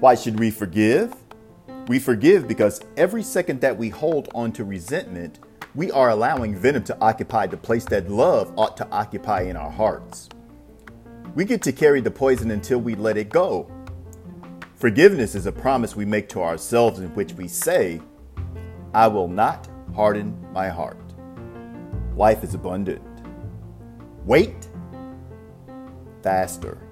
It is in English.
Why should we forgive? We forgive because every second that we hold on to resentment, we are allowing venom to occupy the place that love ought to occupy in our hearts. We get to carry the poison until we let it go. Forgiveness is a promise we make to ourselves in which we say, I will not harden my heart. Life is abundant. Wait faster.